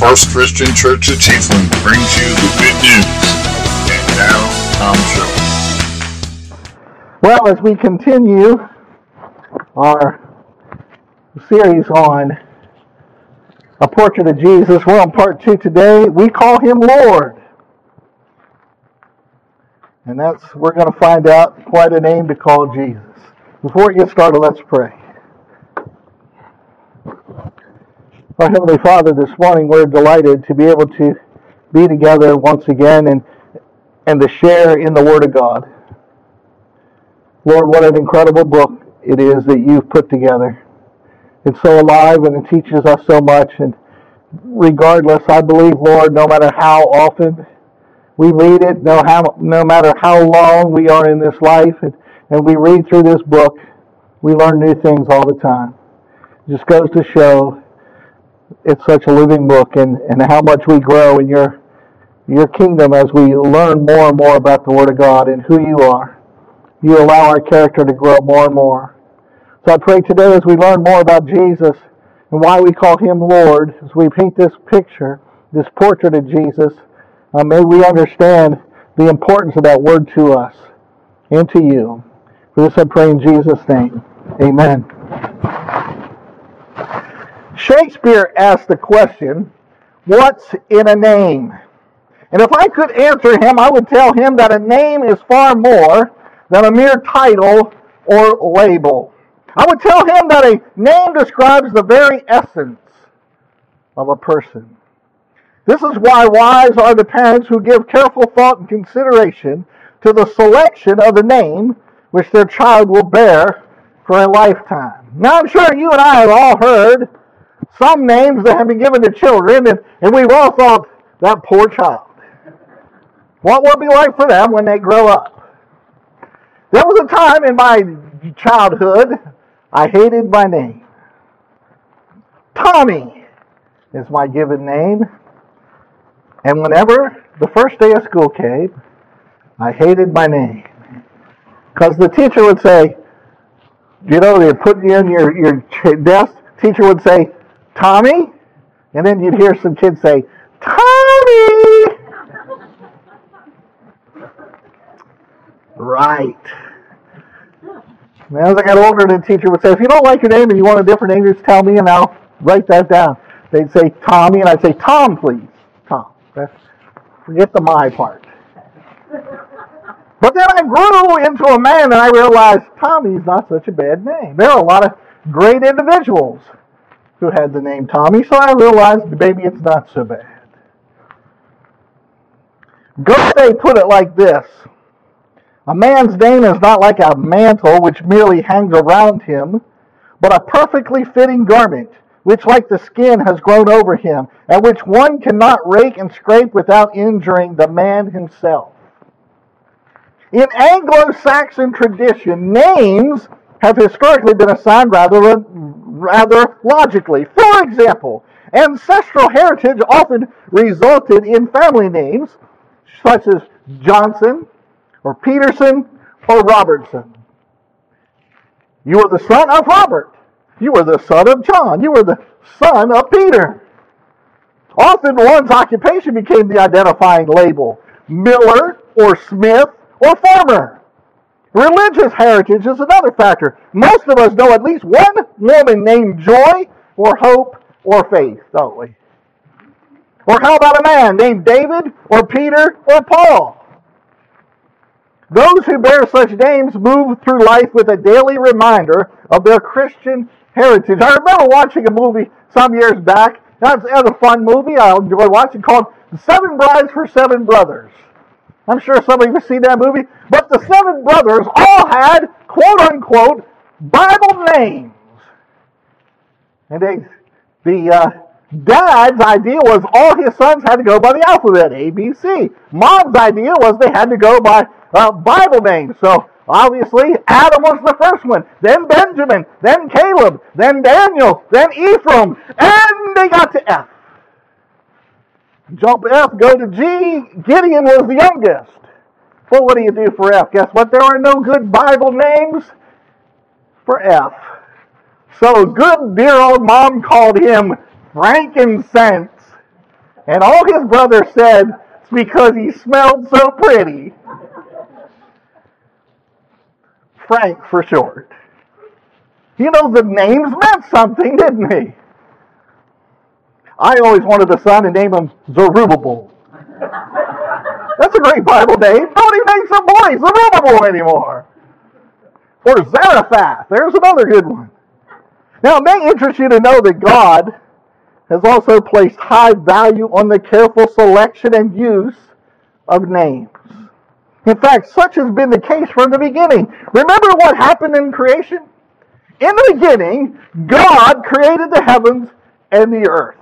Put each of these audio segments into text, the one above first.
First Christian Church of Chiefland brings you the good news. And now, Tom Show. Well, as we continue our series on a portrait of Jesus, we're on part two today. We call him Lord. And that's, we're going to find out quite a name to call Jesus. Before we get started, let's pray. Our Heavenly Father, this morning we're delighted to be able to be together once again and, and to share in the Word of God. Lord, what an incredible book it is that you've put together. It's so alive and it teaches us so much. And regardless, I believe, Lord, no matter how often we read it, no, how, no matter how long we are in this life, and, and we read through this book, we learn new things all the time. It just goes to show it's such a living book and, and how much we grow in your your kingdom as we learn more and more about the Word of God and who you are. You allow our character to grow more and more. So I pray today as we learn more about Jesus and why we call him Lord, as we paint this picture, this portrait of Jesus, uh, may we understand the importance of that word to us and to you. For this I pray in Jesus' name. Amen. Shakespeare asked the question, What's in a name? And if I could answer him, I would tell him that a name is far more than a mere title or label. I would tell him that a name describes the very essence of a person. This is why wise are the parents who give careful thought and consideration to the selection of the name which their child will bear for a lifetime. Now, I'm sure you and I have all heard some names that have been given to children, and, and we've all thought, that poor child. What will it be like for them when they grow up? There was a time in my childhood I hated my name. Tommy is my given name. And whenever the first day of school came, I hated my name. Because the teacher would say, you know, they put you in your, your desk, teacher would say, Tommy? And then you'd hear some kids say, Tommy! right. And as I got older, the teacher would say, if you don't like your name and you want a different name, just tell me and I'll write that down. They'd say Tommy, and I'd say, Tom, please. Tom. That's, forget the my part. But then I grew into a man and I realized Tommy's not such a bad name. There are a lot of great individuals who had the name Tommy, so I realized maybe it's not so bad. Goethe put it like this A man's name is not like a mantle which merely hangs around him, but a perfectly fitting garment which, like the skin, has grown over him, and which one cannot rake and scrape without injuring the man himself. In Anglo Saxon tradition, names have historically been assigned rather, rather logically. For example, ancestral heritage often resulted in family names such as Johnson or Peterson or Robertson. You were the son of Robert. You were the son of John. You were the son of Peter. Often one's occupation became the identifying label Miller or Smith or farmer. Religious heritage is another factor. Most of us know at least one woman named Joy or Hope or Faith, don't we? Or how about a man named David or Peter or Paul? Those who bear such names move through life with a daily reminder of their Christian heritage. I remember watching a movie some years back. That was a fun movie I enjoyed watching called Seven Brides for Seven Brothers. I'm sure some of you seen that movie. But the seven brothers all had, quote unquote, Bible names. And they, the uh, dad's idea was all his sons had to go by the alphabet, A, B, C. Mom's idea was they had to go by uh, Bible names. So obviously, Adam was the first one, then Benjamin, then Caleb, then Daniel, then Ephraim, and they got to F. Jump F, go to G. Gideon was the youngest. Well, what do you do for F? Guess what? There are no good Bible names for F. So good dear old mom called him frankincense. And all his brothers said, it's because he smelled so pretty. Frank for short. You know, the names meant something, didn't they? I always wanted a son and name him Zerubbabel. That's a great Bible name. Nobody makes a boy Zerubbabel anymore. Or Zarephath. There's another good one. Now, it may interest you to know that God has also placed high value on the careful selection and use of names. In fact, such has been the case from the beginning. Remember what happened in creation? In the beginning, God created the heavens and the earth.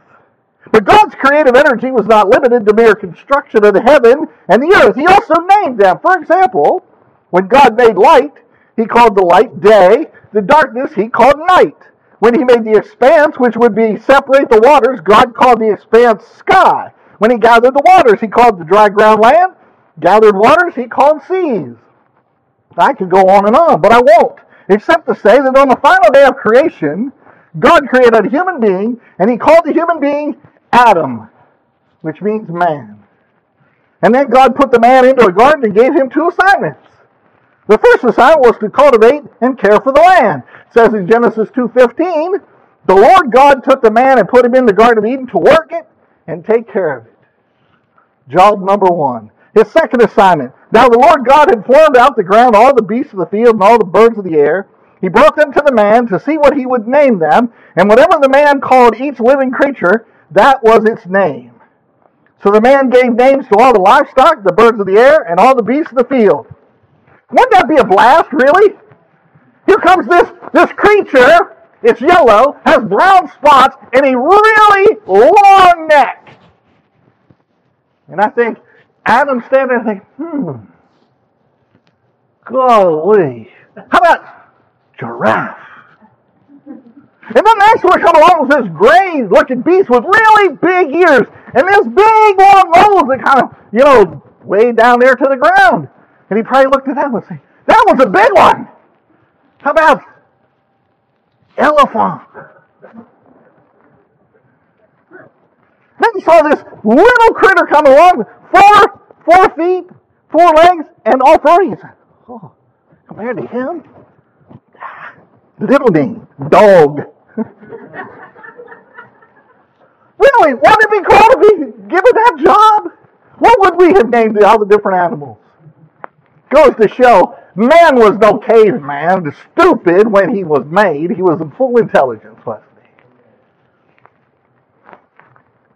But God's creative energy was not limited to mere construction of the heaven and the earth. He also named them. For example, when God made light, he called the light day, the darkness he called night. When he made the expanse, which would be separate the waters, God called the expanse sky. When he gathered the waters, he called the dry ground land. Gathered waters, he called seas. I could go on and on, but I won't, except to say that on the final day of creation, God created a human being, and he called the human being Adam, which means man. And then God put the man into a garden and gave him two assignments. The first assignment was to cultivate and care for the land. It says in Genesis 2.15, the Lord God took the man and put him in the Garden of Eden to work it and take care of it. Job number one. His second assignment. Now the Lord God had formed out the ground all the beasts of the field and all the birds of the air. He brought them to the man to see what he would name them, and whatever the man called each living creature, that was its name. So the man gave names to all the livestock, the birds of the air, and all the beasts of the field. Wouldn't that be a blast, really? Here comes this, this creature. It's yellow, has brown spots, and a really long neck. And I think, Adam standing there thinking, hmm, golly. How about giraffe? And then next one come along with this gray looking beast with really big ears and this big long nose that kind of, you know, way down there to the ground. And he probably looked at that one and said, That was a big one. How about elephant? Then he saw this little critter come along four, four feet, four legs, and all said, Oh, compared to him, little name, dog. Really, wouldn't it be cool to be given that job? What would we have named all the different animals? Goes to show, man was no caveman, stupid when he was made. He was in full intelligence, wasn't he?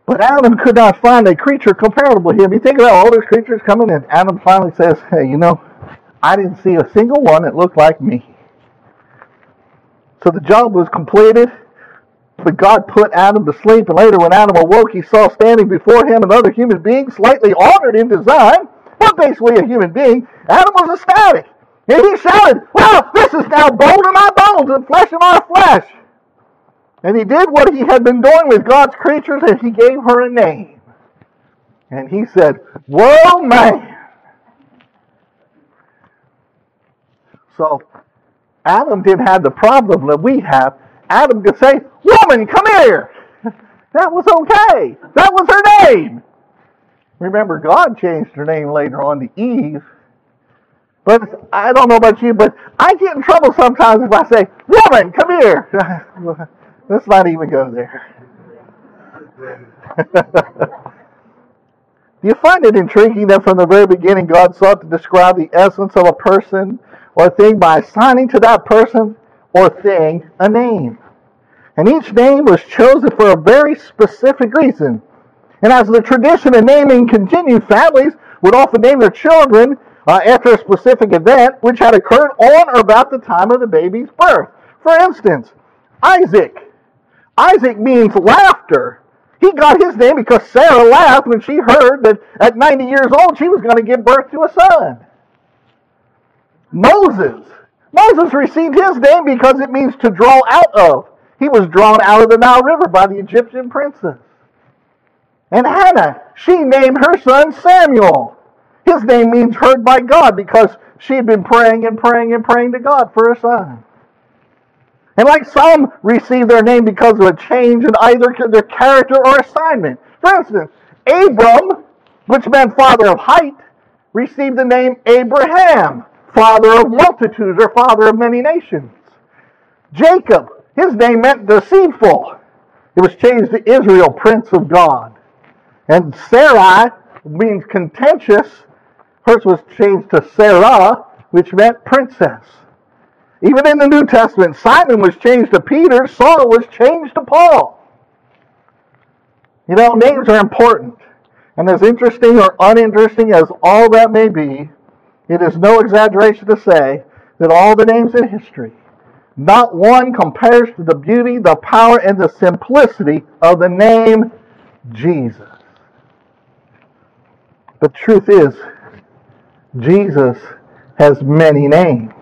But Adam could not find a creature comparable to him. You think about all those creatures coming, and Adam finally says, Hey, you know, I didn't see a single one that looked like me. So the job was completed. But God put Adam to sleep, and later when Adam awoke, he saw standing before him another human being, slightly altered in design, but basically a human being. Adam was ecstatic. And he shouted, Well, this is now bone in my bones and flesh in my flesh. And he did what he had been doing with God's creatures, and he gave her a name. And he said, Whoa, man. So Adam didn't have the problem that we have. Adam could say, Woman, come here. That was okay. That was her name. Remember, God changed her name later on to Eve. But I don't know about you, but I get in trouble sometimes if I say, Woman, come here. Let's not even go there. Do you find it intriguing that from the very beginning God sought to describe the essence of a person or thing by assigning to that person or thing a name? And each name was chosen for a very specific reason. And as the tradition of naming continued, families would often name their children uh, after a specific event which had occurred on or about the time of the baby's birth. For instance, Isaac. Isaac means laughter. He got his name because Sarah laughed when she heard that at 90 years old she was going to give birth to a son. Moses. Moses received his name because it means to draw out of. He was drawn out of the Nile River by the Egyptian princess. And Hannah, she named her son Samuel. His name means heard by God because she had been praying and praying and praying to God for a son. And like some received their name because of a change in either their character or assignment. For instance, Abram, which meant father of height, received the name Abraham, father of multitudes or father of many nations. Jacob, his name meant deceitful. It was changed to Israel, prince of God. And Sarai means contentious. Hers was changed to Sarah, which meant princess. Even in the New Testament, Simon was changed to Peter, Saul was changed to Paul. You know, names are important. And as interesting or uninteresting as all that may be, it is no exaggeration to say that all the names in history, not one compares to the beauty, the power, and the simplicity of the name Jesus. The truth is, Jesus has many names.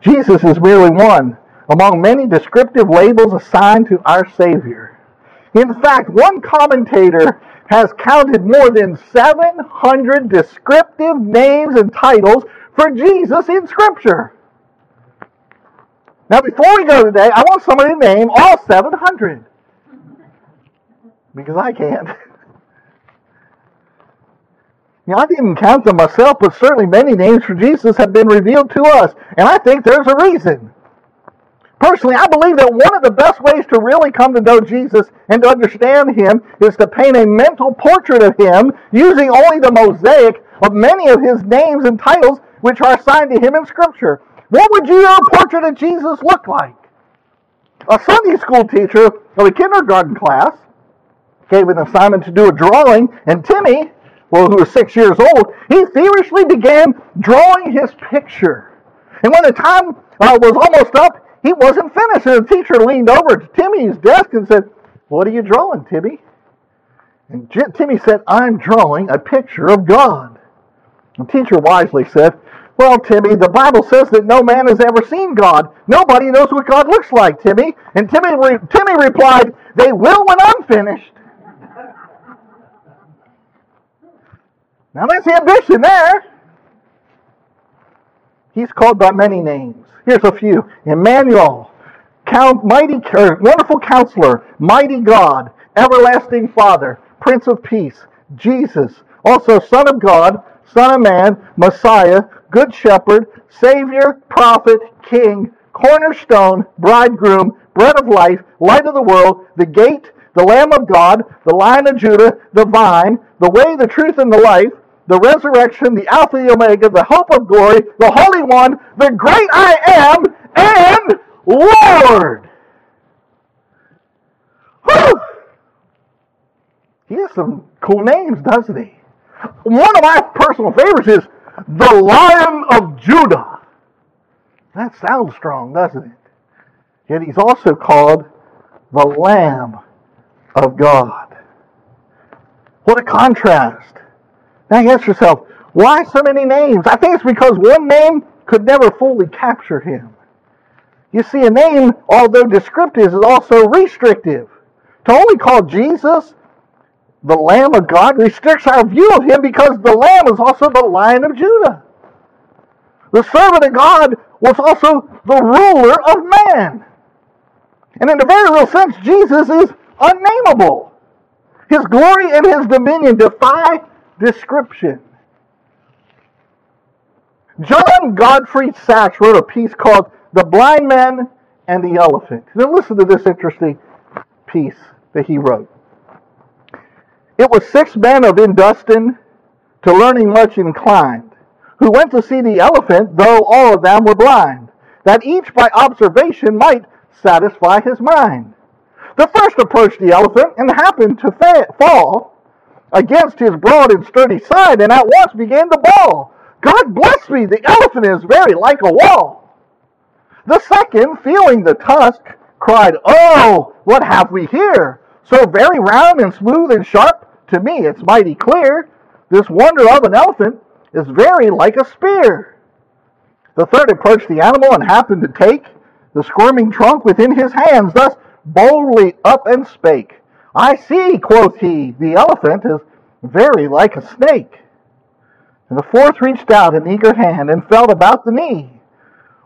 Jesus is merely one among many descriptive labels assigned to our Savior. In fact, one commentator has counted more than 700 descriptive names and titles for Jesus in Scripture. Now, before we go today, I want somebody to name all 700. Because I can't. You I didn't count them myself, but certainly many names for Jesus have been revealed to us. And I think there's a reason. Personally, I believe that one of the best ways to really come to know Jesus and to understand him is to paint a mental portrait of him using only the mosaic of many of his names and titles which are assigned to him in Scripture. What would your portrait of Jesus look like? A Sunday school teacher of a kindergarten class gave an assignment to do a drawing, and Timmy well, who was six years old, he feverishly began drawing his picture. And when the time uh, was almost up, he wasn't finished. And the teacher leaned over to Timmy's desk and said, What are you drawing, Timmy? And Timmy said, I'm drawing a picture of God. The teacher wisely said, Well, Timmy, the Bible says that no man has ever seen God. Nobody knows what God looks like, Timmy. And Timmy, re- Timmy replied, They will when I'm finished. Now that's ambition there. He's called by many names. Here's a few. Emmanuel, count, mighty, er, wonderful counselor, mighty God, everlasting Father, Prince of Peace, Jesus, also Son of God, Son of Man, Messiah, Good Shepherd, Savior, Prophet, King, Cornerstone, Bridegroom, Bread of Life, Light of the World, the Gate, the Lamb of God, the Lion of Judah, the Vine, the Way, the Truth, and the Life, the resurrection, the Alpha, the Omega, the hope of glory, the Holy One, the great I am, and Lord. Whew. He has some cool names, doesn't he? One of my personal favorites is the Lion of Judah. That sounds strong, doesn't it? Yet he's also called the Lamb of God. What a contrast. Now you ask yourself, why so many names? I think it's because one name could never fully capture him. You see, a name, although descriptive, is also restrictive. To only call Jesus the Lamb of God restricts our view of him because the Lamb is also the Lion of Judah. The servant of God was also the ruler of man. And in a very real sense, Jesus is unnameable. His glory and his dominion defy description. John Godfrey Saxe wrote a piece called The Blind Man and the Elephant. Now listen to this interesting piece that he wrote. It was six men of Indostan to learning much inclined, who went to see the elephant, though all of them were blind, that each by observation might satisfy his mind. The first approached the elephant and happened to fa- fall against his broad and sturdy side, and at once began to bawl. God bless me, the elephant is very like a wall. The second, feeling the tusk, cried, Oh, what have we here? So very round and smooth and sharp, to me it's mighty clear. This wonder of an elephant is very like a spear. The third approached the animal and happened to take the squirming trunk within his hands, thus boldly up and spake. I see, quoth he, the elephant is very like a snake. And the fourth reached out an eager hand and felt about the knee.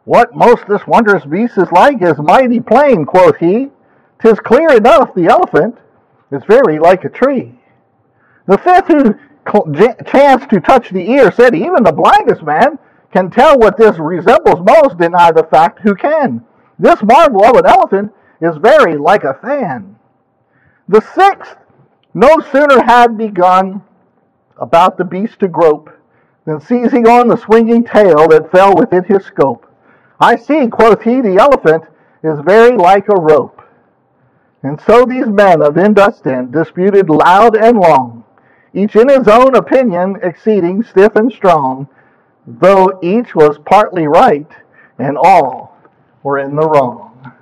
What most this wondrous beast is like is mighty plain, quoth he. Tis clear enough the elephant is very like a tree. The fifth who chanced to touch the ear said, Even the blindest man can tell what this resembles most, deny the fact who can. This marvel of an elephant is very like a fan. The sixth no sooner had begun about the beast to grope than seizing on the swinging tail that fell within his scope. I see, quoth he, the elephant is very like a rope. And so these men of Indostan disputed loud and long, each in his own opinion exceeding stiff and strong, though each was partly right and all were in the wrong.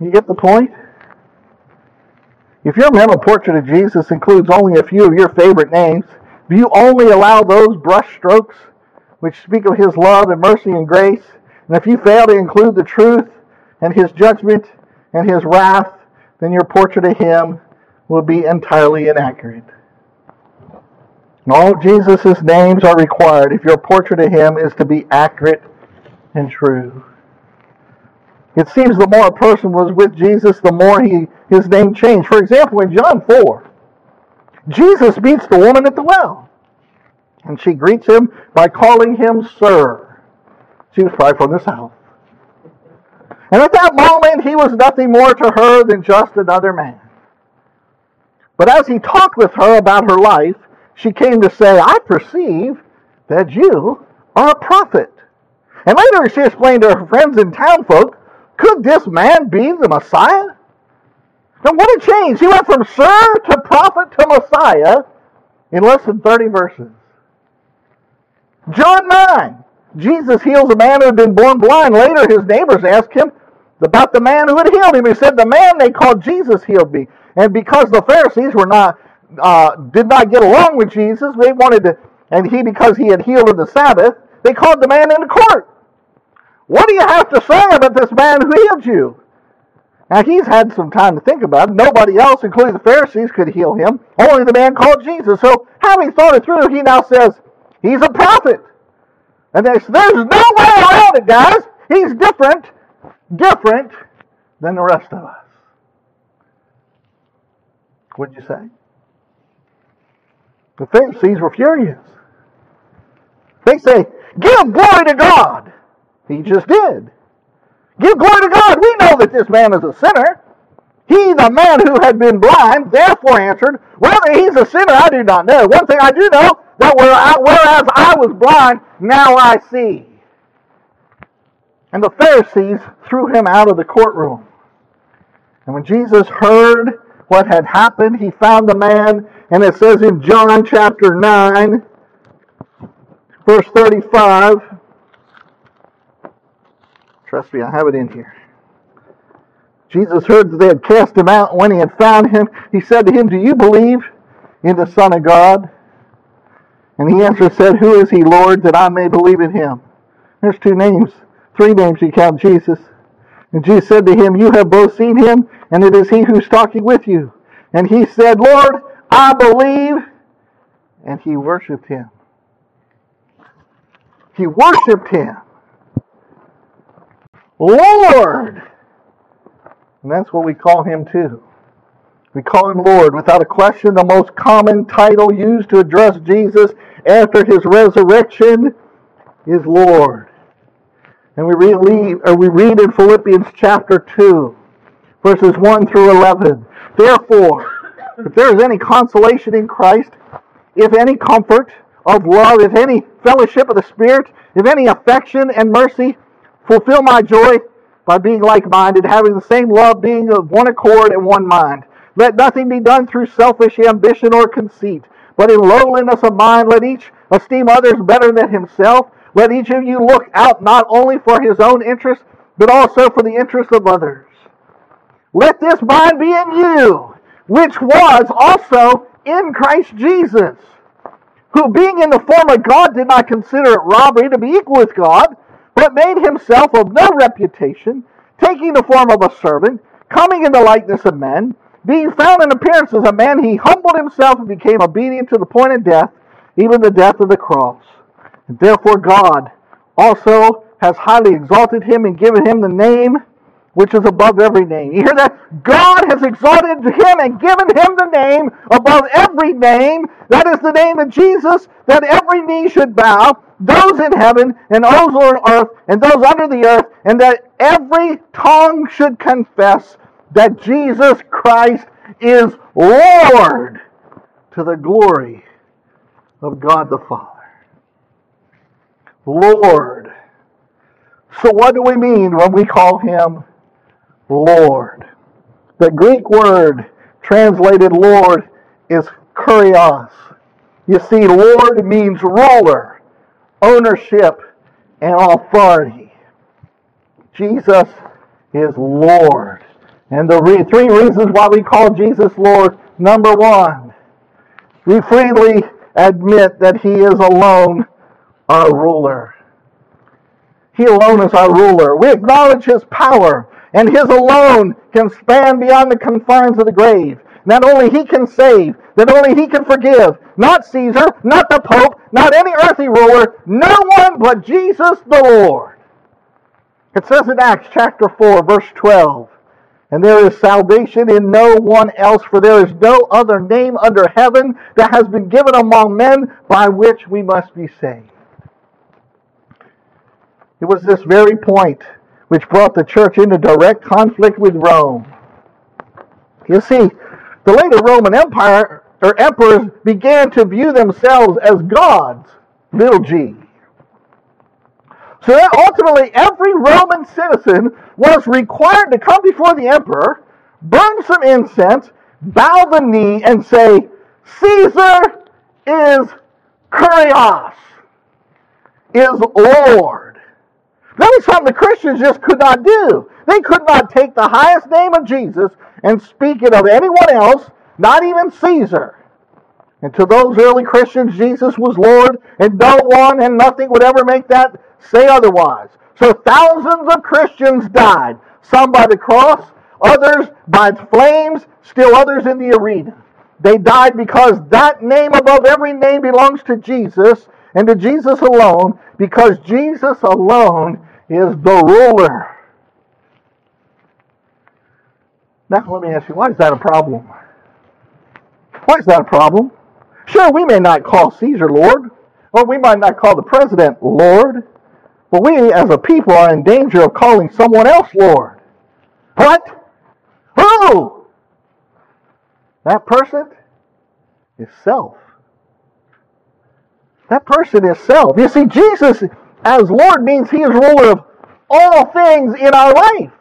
You get the point? If your mental portrait of Jesus includes only a few of your favorite names, do you only allow those brush strokes which speak of his love and mercy and grace? And if you fail to include the truth and his judgment and his wrath, then your portrait of him will be entirely inaccurate. And all Jesus' names are required if your portrait of him is to be accurate and true. It seems the more a person was with Jesus, the more he, his name changed. For example, in John 4, Jesus meets the woman at the well. And she greets him by calling him Sir. She was probably from the South. And at that moment, he was nothing more to her than just another man. But as he talked with her about her life, she came to say, I perceive that you are a prophet. And later she explained to her friends and townfolk, could this man be the Messiah? And what a change. He went from sir to prophet to Messiah in less than 30 verses. John 9. Jesus heals a man who had been born blind. Later, his neighbors asked him about the man who had healed him. He said, The man they called Jesus healed me. And because the Pharisees were not uh, did not get along with Jesus, they wanted to, and he, because he had healed on the Sabbath, they called the man into court. What do you have to say about this man who healed you? Now he's had some time to think about it. Nobody else, including the Pharisees, could heal him. Only the man called Jesus. So having thought it through, he now says, he's a prophet. And there's, there's no way around it, guys. He's different, different than the rest of us. What'd you say? The Pharisees were furious. They say, Give glory to God. He just did. Give glory to God. We know that this man is a sinner. He, the man who had been blind, therefore answered, Whether he's a sinner, I do not know. One thing I do know, that whereas I was blind, now I see. And the Pharisees threw him out of the courtroom. And when Jesus heard what had happened, he found the man, and it says in John chapter 9, verse 35, trust me, I have it in here. Jesus heard that they had cast him out, when he had found him, he said to him, Do you believe in the Son of God? And he answered, said, Who is he, Lord, that I may believe in him? There's two names, three names you count Jesus. And Jesus said to him, You have both seen him, and it is he who's talking with you. And he said, Lord, I believe. And he worshiped him. He worshiped him. Lord! And that's what we call him too. We call him Lord. Without a question, the most common title used to address Jesus after his resurrection is Lord. And we read, or we read in Philippians chapter 2, verses 1 through 11. Therefore, if there is any consolation in Christ, if any comfort of love, if any fellowship of the Spirit, if any affection and mercy, fulfill my joy by being like minded, having the same love, being of one accord and one mind. Let nothing be done through selfish ambition or conceit, but in lowliness of mind, let each esteem others better than himself. Let each of you look out not only for his own interest, but also for the interest of others. Let this mind be in you, which was also in Christ Jesus, who being in the form of God did not consider it robbery to be equal with God, but made himself of no reputation, taking the form of a servant, coming in the likeness of men, being found in appearance as a man, he humbled himself and became obedient to the point of death, even the death of the cross. And therefore God also has highly exalted him and given him the name which is above every name. You hear that? God has exalted him and given him the name above every name. That is the name of Jesus, that every knee should bow, those in heaven and those on earth and those under the earth, and that every tongue should confess that Jesus Christ is Lord to the glory of God the Father. Lord. So, what do we mean when we call him Lord? The Greek word translated Lord is kurios. You see, Lord means ruler, ownership, and authority. Jesus is Lord. And the re- three reasons why we call Jesus Lord number one, we freely admit that He is alone our ruler. He alone is our ruler. We acknowledge His power, and His alone can span beyond the confines of the grave. Not only He can save, that only He can forgive. Not Caesar, not the Pope, not any earthly ruler, no one but Jesus the Lord. It says in Acts chapter 4, verse 12, and there is salvation in no one else, for there is no other name under heaven that has been given among men by which we must be saved. It was this very point which brought the church into direct conflict with Rome. You see, the later Roman Empire or emperors began to view themselves as gods, little g. So that ultimately every Roman citizen was required to come before the emperor, burn some incense, bow the knee, and say, Caesar is Kurios, is Lord. That was something the Christians just could not do. They could not take the highest name of Jesus and speak it of anyone else, not even Caesar. And to those early Christians, Jesus was Lord, and no one and nothing would ever make that say otherwise. So thousands of Christians died, some by the cross, others by flames, still others in the arena. They died because that name above every name belongs to Jesus and to Jesus alone, because Jesus alone is the ruler. Now, let me ask you, why is that a problem? Why is that a problem? Sure, we may not call Caesar Lord, or we might not call the president Lord, but we as a people are in danger of calling someone else Lord. What? Who? That person is self. That person is self. You see, Jesus as Lord means He is ruler of all things in our life.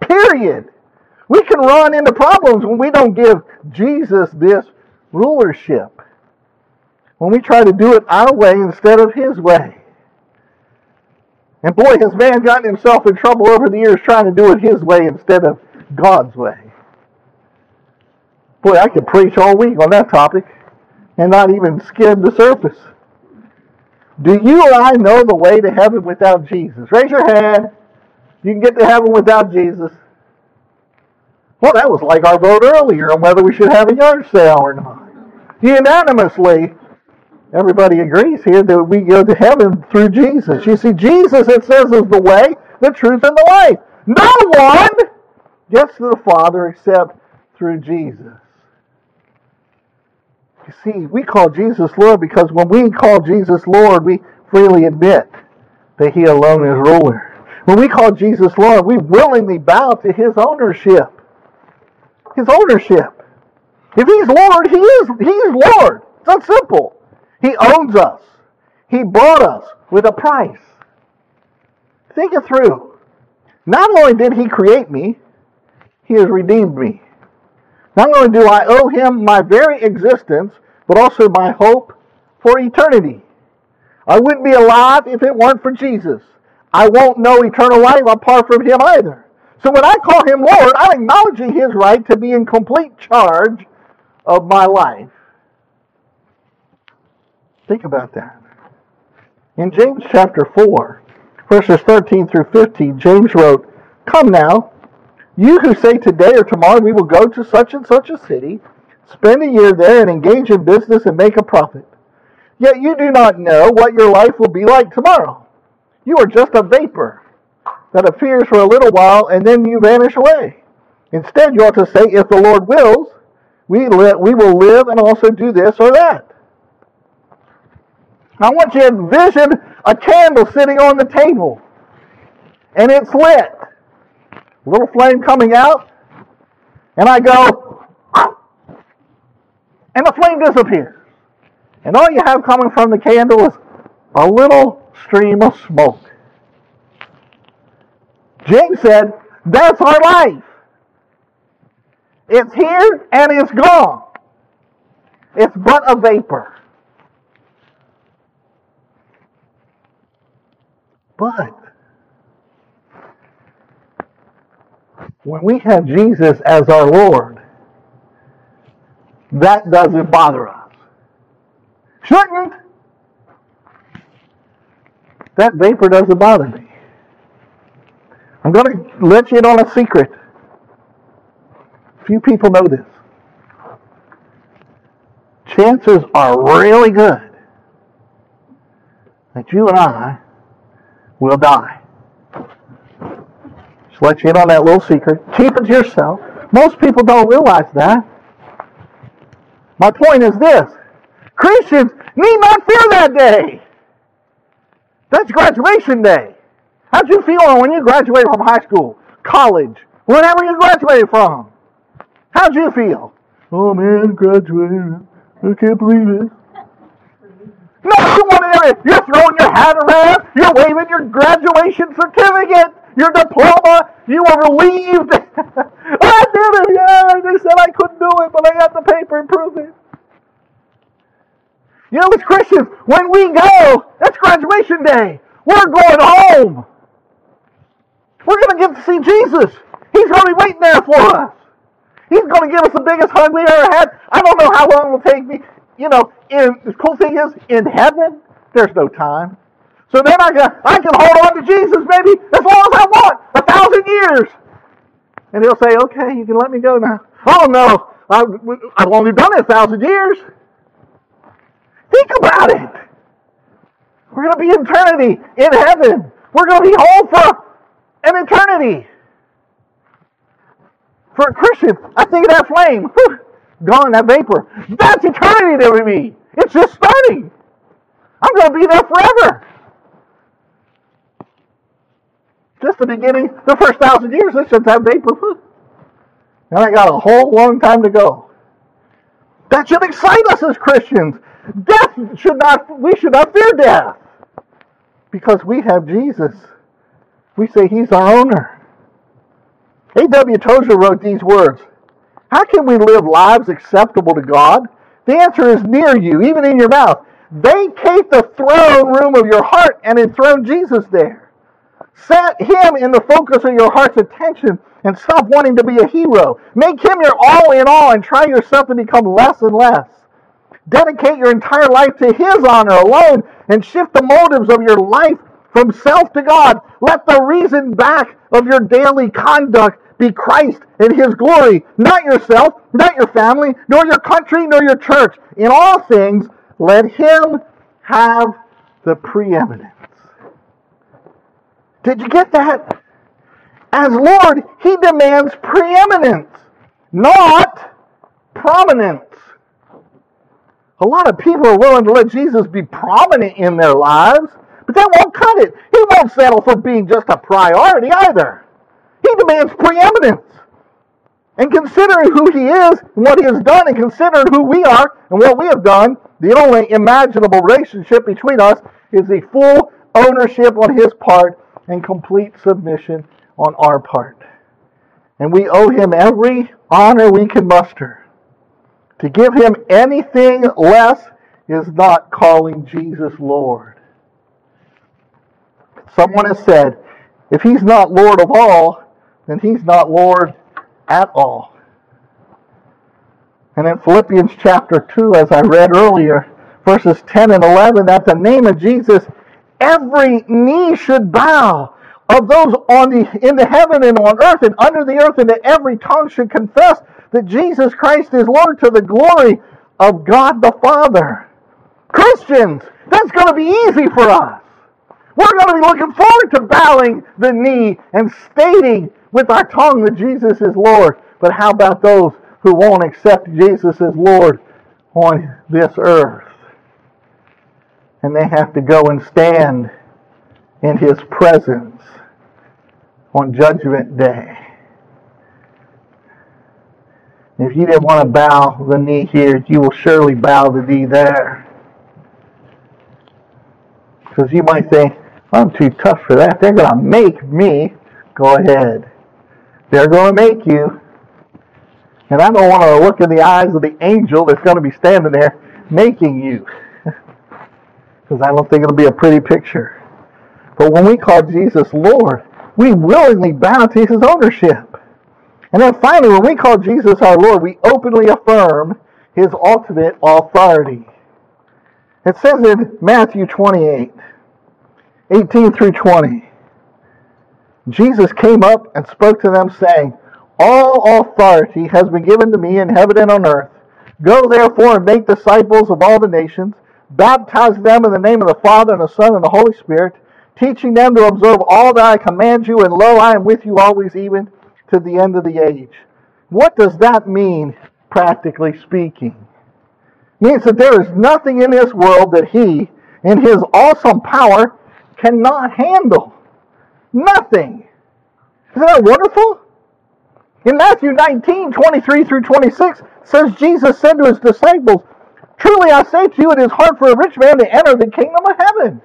Period. We can run into problems when we don't give Jesus this rulership. When we try to do it our way instead of His way. And boy, has man gotten himself in trouble over the years trying to do it his way instead of God's way. Boy, I could preach all week on that topic and not even skim the surface. Do you or I know the way to heaven without Jesus? Raise your hand. You can get to heaven without Jesus. Well, that was like our vote earlier on whether we should have a yard sale or not. Unanimously, Everybody agrees here that we go to heaven through Jesus. You see, Jesus, it says, is the way, the truth, and the life. No one gets to the Father except through Jesus. See, we call Jesus Lord because when we call Jesus Lord, we freely admit that He alone is ruler. When we call Jesus Lord, we willingly bow to His ownership. His ownership. If He's Lord, He is, he is Lord. It's that simple. He owns us. He bought us with a price. Think it through. Not only did He create me, He has redeemed me. Not only do I owe Him my very existence, but also my hope for eternity. I wouldn't be alive if it weren't for Jesus. I won't know eternal life apart from Him either. So when I call Him Lord, I'm acknowledging His right to be in complete charge of my life. Think about that. In James chapter 4, verses 13 through 15, James wrote, Come now, you who say today or tomorrow we will go to such and such a city, spend a year there, and engage in business and make a profit. Yet you do not know what your life will be like tomorrow. You are just a vapor that appears for a little while and then you vanish away. Instead, you ought to say, if the Lord wills, we, li- we will live and also do this or that. I want you to envision a candle sitting on the table and it's lit. Little flame coming out, and I go, and the flame disappears. And all you have coming from the candle is a little stream of smoke. James said, That's our life. It's here and it's gone. It's but a vapor. But when we have Jesus as our Lord, that doesn't bother us. Shouldn't. That vapor doesn't bother me. I'm going to let you in on a secret. Few people know this. Chances are really good that you and I will die. Just let you in on that little secret. Keep it to yourself. Most people don't realize that. My point is this Christians need not fear that day. That's graduation day. How'd you feel when you graduated from high school, college, wherever you graduated from? How'd you feel? Oh man, graduated. I can't believe it. No, you want to You're throwing your hat around. You're waving your graduation certificate, your diploma. You were relieved. I did it. Yeah, they said I couldn't do it, but I got the paper and proof it. You know, as Christians, when we go, that's graduation day. We're going home. We're going to get to see Jesus. He's going to be waiting there for us. He's going to give us the biggest hug we ever had. I don't know how long it will take me. You know, and the cool thing is, in heaven, there's no time. So then I can, I can hold on to Jesus maybe as long as I want, a thousand years. And he'll say, okay, you can let me go now. Oh no, I, I've only done it a thousand years. Think about it. We're going to be eternity in heaven. We're going to be home for an eternity. For a Christian, I think of that flame. Whew, gone, that vapor. That's eternity to me. It's just starting. I'm going to be there forever. Just the beginning, the first thousand years, it's just that vapor. And I got a whole long time to go. That should excite us as Christians. Death should not, we should not fear death. Because we have Jesus. We say he's our owner. A.W. Tozer wrote these words How can we live lives acceptable to God? The answer is near you, even in your mouth. Vacate the throne room of your heart and enthrone Jesus there. Set him in the focus of your heart's attention and stop wanting to be a hero. Make him your all in all and try yourself to become less and less. Dedicate your entire life to his honor alone and shift the motives of your life from self to God. Let the reason back of your daily conduct be Christ and His glory, not yourself, not your family, nor your country, nor your church. In all things, let Him have the preeminence. Did you get that? As Lord, He demands preeminence, not prominence. A lot of people are willing to let Jesus be prominent in their lives, but that won't cut it. He won't settle for being just a priority either. He demands preeminence. And considering who he is and what he has done, and considering who we are and what we have done, the only imaginable relationship between us is the full ownership on his part and complete submission on our part. And we owe him every honor we can muster. To give him anything less is not calling Jesus Lord. Someone has said, if he's not Lord of all, then he's not Lord at all. And in Philippians chapter 2, as I read earlier, verses 10 and 11, that the name of Jesus, every knee should bow of those on the, in the heaven and on earth and under the earth, and that every tongue should confess that Jesus Christ is Lord to the glory of God the Father. Christians, that's going to be easy for us. We're going to be looking forward to bowing the knee and stating with our tongue that Jesus is Lord. But how about those who won't accept Jesus as Lord on this earth? And they have to go and stand in His presence on Judgment Day. If you didn't want to bow the knee here, you will surely bow the knee there. Because you might think, I'm too tough for that. They're going to make me. Go ahead. They're going to make you. And I don't want to look in the eyes of the angel that's going to be standing there making you. Because I don't think it'll be a pretty picture. But when we call Jesus Lord, we willingly bow to his ownership. And then finally, when we call Jesus our Lord, we openly affirm his ultimate authority. It says in Matthew 28, 18 through 20, Jesus came up and spoke to them, saying, All authority has been given to me in heaven and on earth. Go therefore and make disciples of all the nations, baptize them in the name of the Father and the Son and the Holy Spirit, teaching them to observe all that I command you, and lo, I am with you always, even to the end of the age. What does that mean, practically speaking? It means that there is nothing in this world that He, in His awesome power, cannot handle. Nothing. Isn't that wonderful? In Matthew 19, 23 through 26, says Jesus said to his disciples, Truly I say to you, it is hard for a rich man to enter the kingdom of heaven.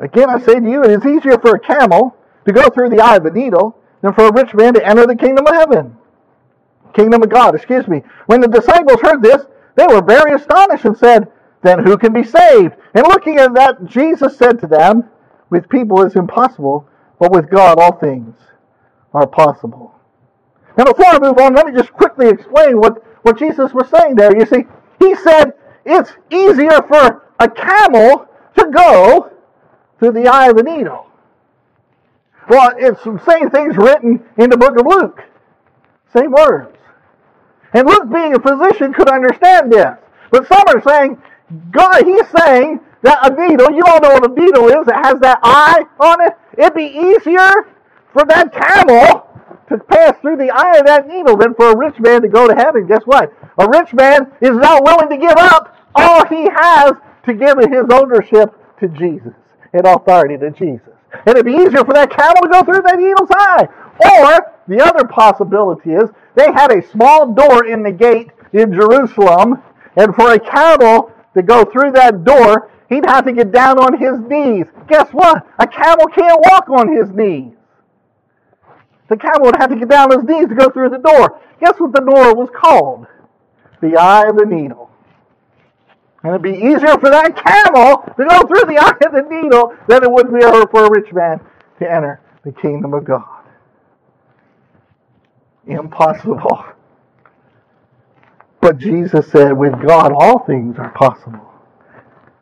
Again, I say to you, it is easier for a camel to go through the eye of a needle than for a rich man to enter the kingdom of heaven. Kingdom of God, excuse me. When the disciples heard this, they were very astonished and said, Then who can be saved? And looking at that, Jesus said to them, With people it's impossible, but with God all things are possible. Now, before I move on, let me just quickly explain what, what Jesus was saying there. You see, he said it's easier for a camel to go through the eye of a needle. Well, it's the same things written in the book of Luke. Same words. And Luke, being a physician, could understand this. But some are saying, God, he's saying that a needle, you all know what a needle is, it has that eye on it. It'd be easier for that camel to pass through the eye of that needle than for a rich man to go to heaven. Guess what? A rich man is not willing to give up all he has to give his ownership to Jesus and authority to Jesus. And it'd be easier for that camel to go through that needle's eye. Or the other possibility is they had a small door in the gate in Jerusalem, and for a camel to go through that door, he'd have to get down on his knees. Guess what? A camel can't walk on his knees. The camel would have to get down on his knees to go through the door. Guess what the door was called? The eye of the needle. And it'd be easier for that camel to go through the eye of the needle than it would be for a rich man to enter the kingdom of God. Impossible. But Jesus said, with God, all things are possible.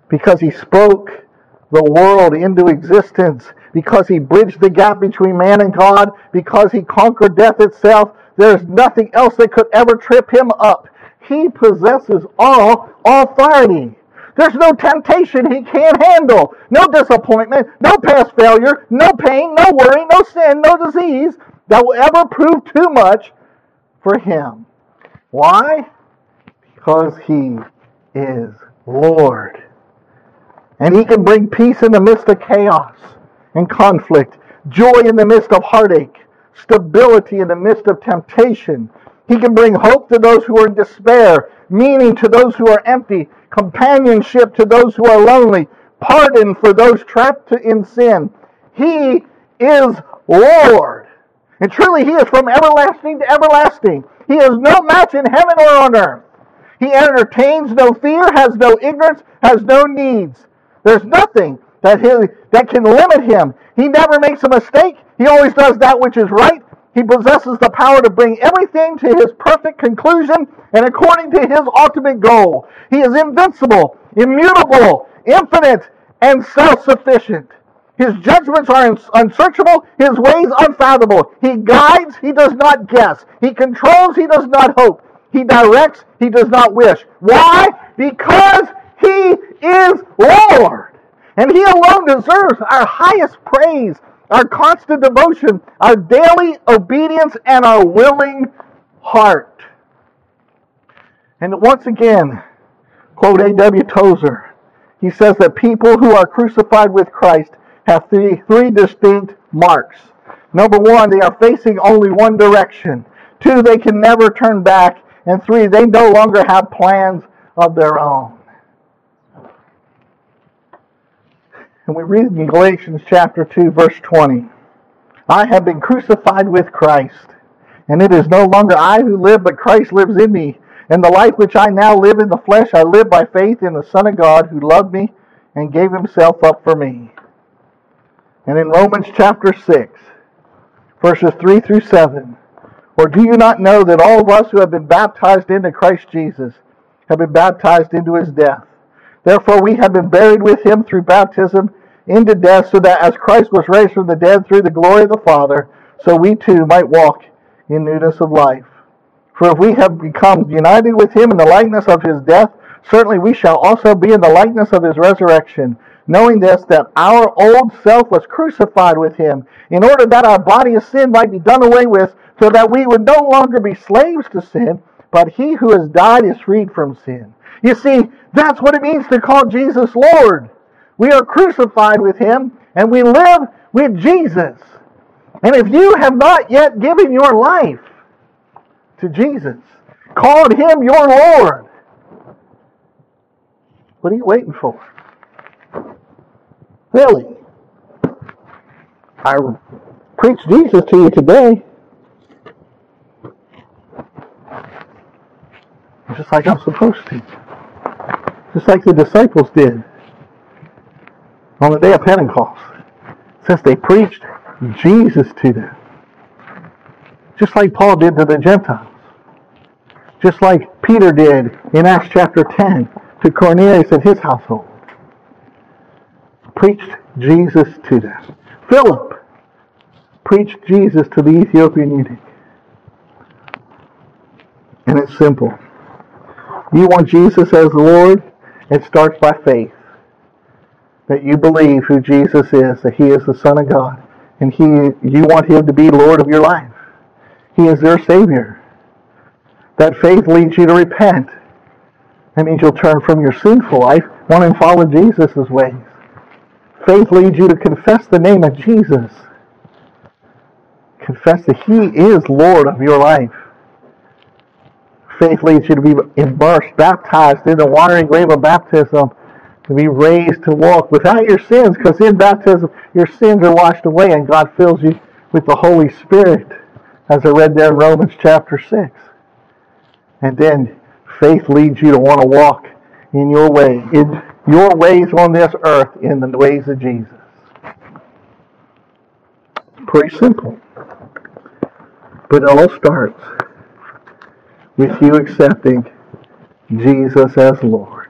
Because he spoke the world into existence, because he bridged the gap between man and God, because he conquered death itself, there's nothing else that could ever trip him up. He possesses all authority. There's no temptation he can't handle, no disappointment, no past failure, no pain, no worry, no sin, no disease that will ever prove too much for him. Why? Because he is Lord. And he can bring peace in the midst of chaos and conflict, joy in the midst of heartache, stability in the midst of temptation, he can bring hope to those who are in despair, meaning to those who are empty, companionship to those who are lonely, pardon for those trapped in sin. He is Lord. And truly, He is from everlasting to everlasting. He has no match in heaven or on earth. He entertains no fear, has no ignorance, has no needs. There's nothing that, he, that can limit Him. He never makes a mistake. He always does that which is right. He possesses the power to bring everything to his perfect conclusion and according to his ultimate goal. He is invincible, immutable, infinite, and self sufficient. His judgments are unsearchable, his ways unfathomable. He guides, he does not guess. He controls, he does not hope. He directs, he does not wish. Why? Because he is Lord. And He alone deserves our highest praise, our constant devotion, our daily obedience, and our willing heart. And once again, quote A.W. Tozer, he says that people who are crucified with Christ have three, three distinct marks. Number one, they are facing only one direction. Two, they can never turn back. And three, they no longer have plans of their own. And we read in Galatians chapter 2, verse 20. I have been crucified with Christ, and it is no longer I who live, but Christ lives in me. And the life which I now live in the flesh, I live by faith in the Son of God who loved me and gave himself up for me. And in Romans chapter 6, verses 3 through 7, or do you not know that all of us who have been baptized into Christ Jesus have been baptized into his death? Therefore, we have been buried with him through baptism into death, so that as Christ was raised from the dead through the glory of the Father, so we too might walk in newness of life. For if we have become united with him in the likeness of his death, certainly we shall also be in the likeness of his resurrection, knowing this, that our old self was crucified with him, in order that our body of sin might be done away with, so that we would no longer be slaves to sin, but he who has died is freed from sin. You see, that's what it means to call Jesus Lord. We are crucified with him, and we live with Jesus. And if you have not yet given your life to Jesus, called him your Lord, what are you waiting for? Really? I preached Jesus to you today. Just like I'm supposed to. Just like the disciples did on the day of Pentecost. Since they preached Jesus to them. Just like Paul did to the Gentiles. Just like Peter did in Acts chapter 10 to Cornelius and his household. Preached Jesus to them. Philip preached Jesus to the Ethiopian eunuch. And it's simple. You want Jesus as the Lord? It starts by faith. That you believe who Jesus is, that He is the Son of God, and He you want Him to be Lord of your life. He is your Savior. That faith leads you to repent. That means you'll turn from your sinful life, want to follow Jesus' ways. Faith leads you to confess the name of Jesus. Confess that He is Lord of your life. Faith leads you to be immersed, baptized in the watery grave of baptism, to be raised to walk without your sins, because in baptism your sins are washed away and God fills you with the Holy Spirit, as I read there in Romans chapter 6. And then faith leads you to want to walk in your way, in your ways on this earth, in the ways of Jesus. Pretty simple. But it all starts with you accepting Jesus as Lord.